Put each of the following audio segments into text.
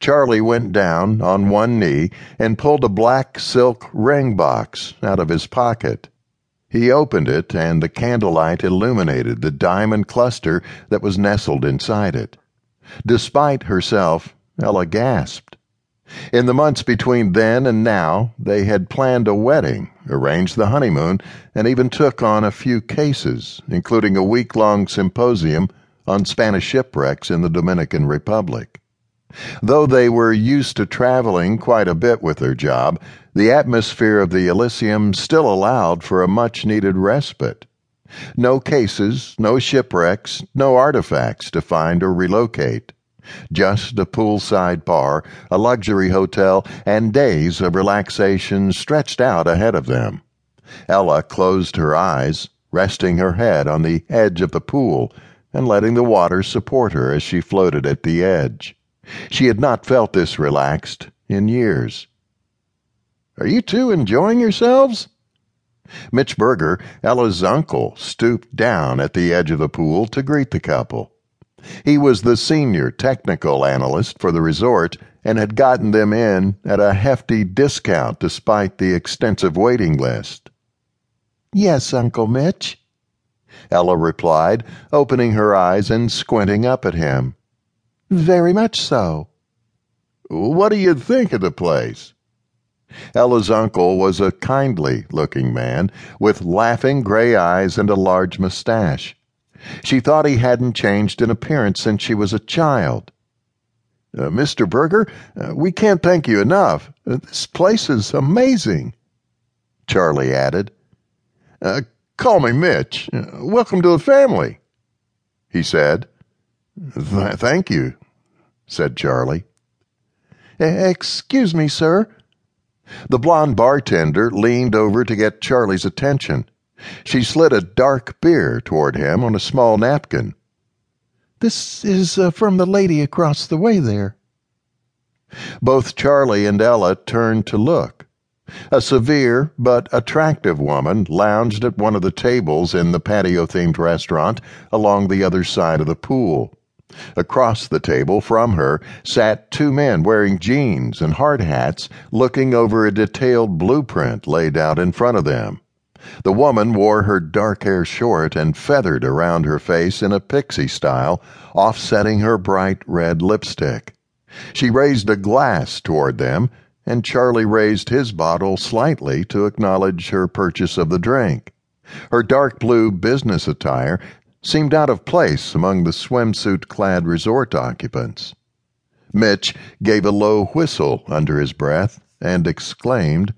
Charlie went down on one knee and pulled a black silk ring box out of his pocket. He opened it, and the candlelight illuminated the diamond cluster that was nestled inside it. Despite herself, Ella gasped. In the months between then and now, they had planned a wedding, arranged the honeymoon, and even took on a few cases, including a week long symposium on Spanish shipwrecks in the Dominican Republic. Though they were used to traveling quite a bit with their job, the atmosphere of the Elysium still allowed for a much needed respite. No cases, no shipwrecks, no artifacts to find or relocate. Just a poolside bar, a luxury hotel, and days of relaxation stretched out ahead of them. Ella closed her eyes, resting her head on the edge of the pool and letting the water support her as she floated at the edge. She had not felt this relaxed in years. Are you two enjoying yourselves? Mitch Berger, Ella's uncle, stooped down at the edge of the pool to greet the couple. He was the senior technical analyst for the resort and had gotten them in at a hefty discount despite the extensive waiting list. Yes, Uncle Mitch, Ella replied, opening her eyes and squinting up at him. Very much so. What do you think of the place? Ella's uncle was a kindly looking man with laughing gray eyes and a large mustache. She thought he hadn't changed in appearance since she was a child. Uh, Mr. Berger, uh, we can't thank you enough. Uh, this place is amazing. Charlie added. Uh, call me Mitch. Uh, welcome to the family, he said. Th- thank you, said Charlie. Excuse me, sir. The blonde bartender leaned over to get Charlie's attention. She slid a dark beer toward him on a small napkin. This is uh, from the lady across the way there. Both Charlie and Ella turned to look. A severe but attractive woman lounged at one of the tables in the patio themed restaurant along the other side of the pool. Across the table from her sat two men wearing jeans and hard hats, looking over a detailed blueprint laid out in front of them. The woman wore her dark hair short and feathered around her face in a pixie style, offsetting her bright red lipstick. She raised a glass toward them, and Charlie raised his bottle slightly to acknowledge her purchase of the drink. Her dark blue business attire seemed out of place among the swimsuit clad resort occupants. Mitch gave a low whistle under his breath and exclaimed,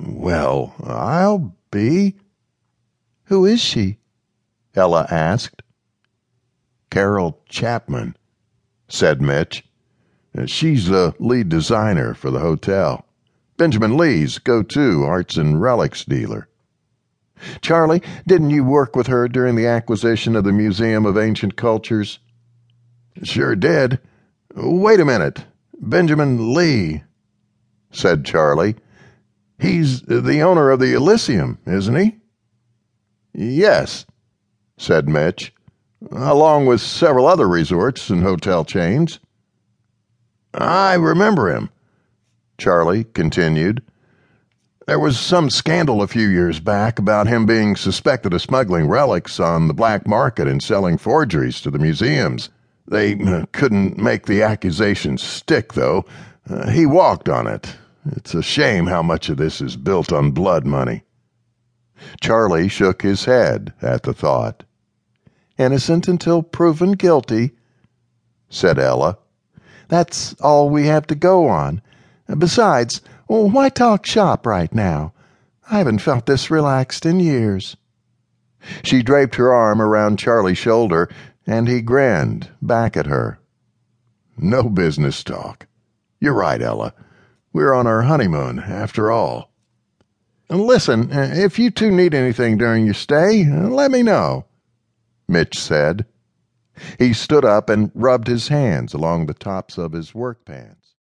well, I'll be. Who is she? Ella asked. Carol Chapman, said Mitch. She's the lead designer for the hotel. Benjamin Lee's go to arts and relics dealer. Charlie, didn't you work with her during the acquisition of the Museum of Ancient Cultures? Sure did. Wait a minute. Benjamin Lee, said Charlie He's the owner of the Elysium, isn't he? Yes, said Mitch, along with several other resorts and hotel chains. I remember him, Charlie continued. There was some scandal a few years back about him being suspected of smuggling relics on the black market and selling forgeries to the museums. They uh, couldn't make the accusations stick, though. Uh, he walked on it, it's a shame how much of this is built on blood money. Charlie shook his head at the thought. Innocent until proven guilty, said Ella. That's all we have to go on. Besides, Oh, why talk shop right now? I haven't felt this relaxed in years. She draped her arm around Charlie's shoulder, and he grinned back at her. No business talk. You're right, Ella. We're on our honeymoon, after all. And listen, if you two need anything during your stay, let me know, Mitch said. He stood up and rubbed his hands along the tops of his work pants.